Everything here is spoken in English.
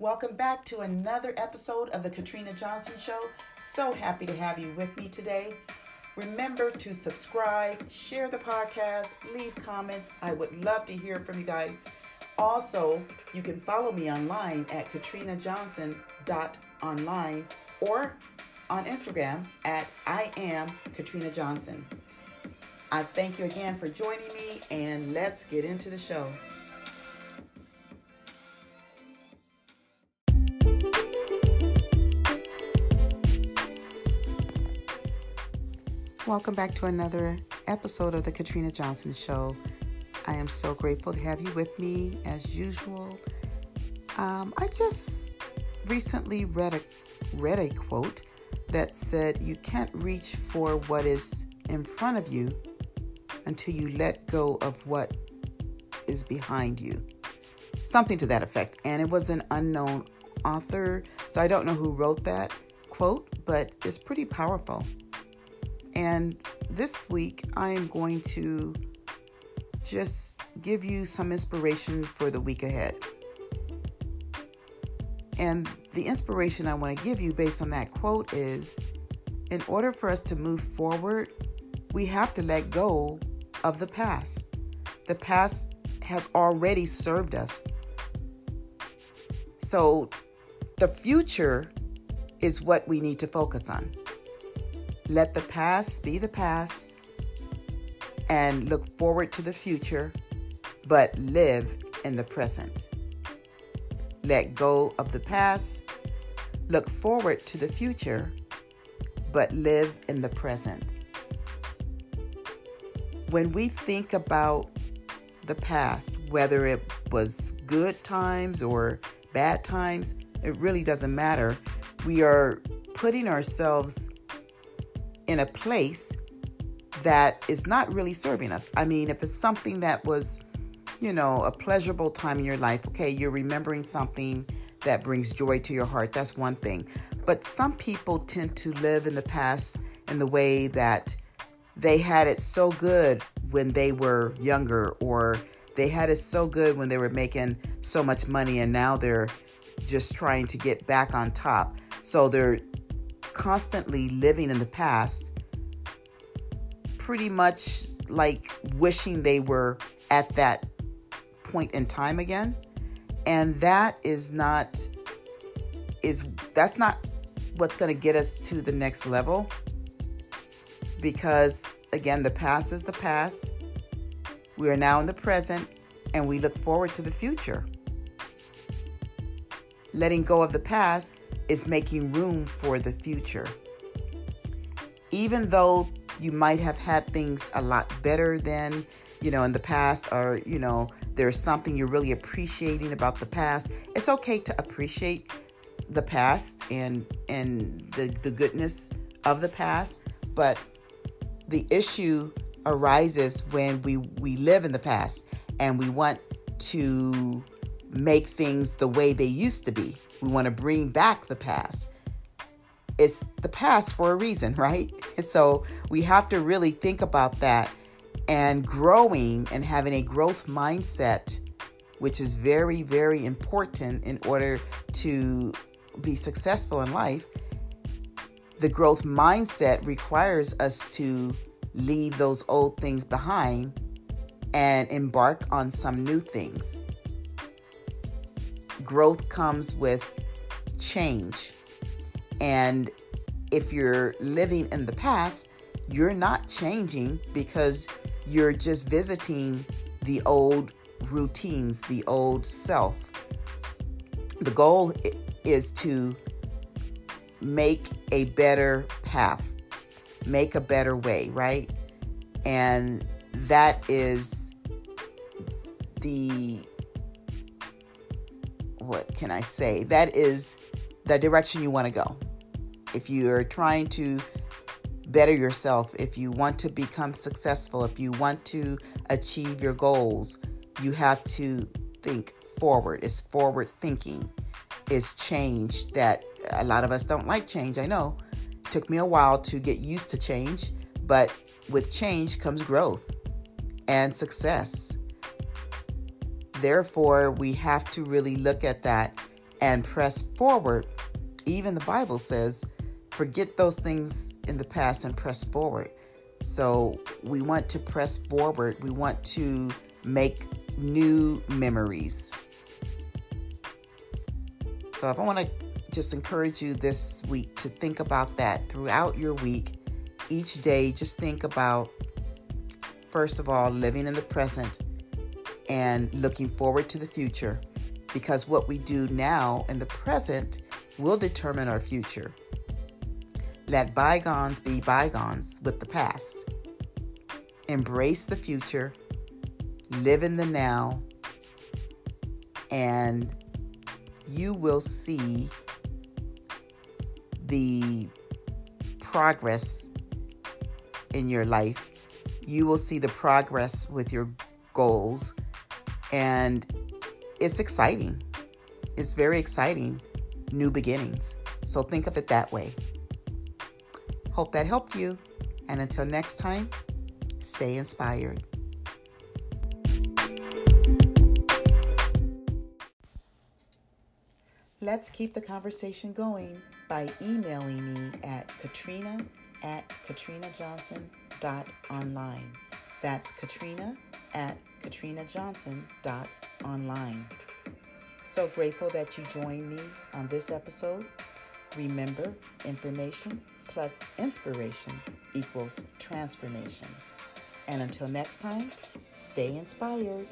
Welcome back to another episode of the Katrina Johnson Show. So happy to have you with me today. Remember to subscribe, share the podcast, leave comments. I would love to hear from you guys. Also, you can follow me online at katrinajohnson.online or on Instagram at I am Katrina Johnson. I thank you again for joining me and let's get into the show. Welcome back to another episode of the Katrina Johnson Show. I am so grateful to have you with me as usual. Um, I just recently read a read a quote that said, "You can't reach for what is in front of you until you let go of what is behind you." Something to that effect, and it was an unknown author, so I don't know who wrote that quote, but it's pretty powerful. And this week, I am going to just give you some inspiration for the week ahead. And the inspiration I want to give you based on that quote is in order for us to move forward, we have to let go of the past. The past has already served us. So the future is what we need to focus on. Let the past be the past and look forward to the future, but live in the present. Let go of the past, look forward to the future, but live in the present. When we think about the past, whether it was good times or bad times, it really doesn't matter. We are putting ourselves in a place that is not really serving us. I mean, if it's something that was, you know, a pleasurable time in your life, okay, you're remembering something that brings joy to your heart, that's one thing. But some people tend to live in the past in the way that they had it so good when they were younger, or they had it so good when they were making so much money, and now they're just trying to get back on top. So they're constantly living in the past, pretty much like wishing they were at that point in time again. And that is not is that's not what's going to get us to the next level because again the past is the past. We are now in the present and we look forward to the future. Letting go of the past is making room for the future. Even though you might have had things a lot better than, you know, in the past, or, you know, there's something you're really appreciating about the past, it's okay to appreciate the past and and the, the goodness of the past. But the issue arises when we, we live in the past and we want to make things the way they used to be. We want to bring back the past. It's the past for a reason, right? So we have to really think about that and growing and having a growth mindset, which is very, very important in order to be successful in life. The growth mindset requires us to leave those old things behind and embark on some new things growth comes with change. And if you're living in the past, you're not changing because you're just visiting the old routines, the old self. The goal is to make a better path, make a better way, right? And that is the what can I say? That is the direction you want to go. If you're trying to better yourself, if you want to become successful, if you want to achieve your goals, you have to think forward. It's forward thinking. It's change that a lot of us don't like change. I know. It took me a while to get used to change, but with change comes growth and success. Therefore, we have to really look at that and press forward. Even the Bible says, forget those things in the past and press forward. So we want to press forward. We want to make new memories. So if I want to just encourage you this week to think about that throughout your week. Each day, just think about, first of all, living in the present and looking forward to the future because what we do now in the present will determine our future. Let bygones be bygones with the past. Embrace the future, live in the now, and you will see the progress in your life. You will see the progress with your goals, and it's exciting. It's very exciting. New beginnings. So think of it that way. Hope that helped you. And until next time, stay inspired. Let's keep the conversation going by emailing me at katrina at katrinajohnson.online. That's katrina at katrinajohnson.online. So grateful that you joined me on this episode. Remember, information plus inspiration equals transformation. And until next time, stay inspired.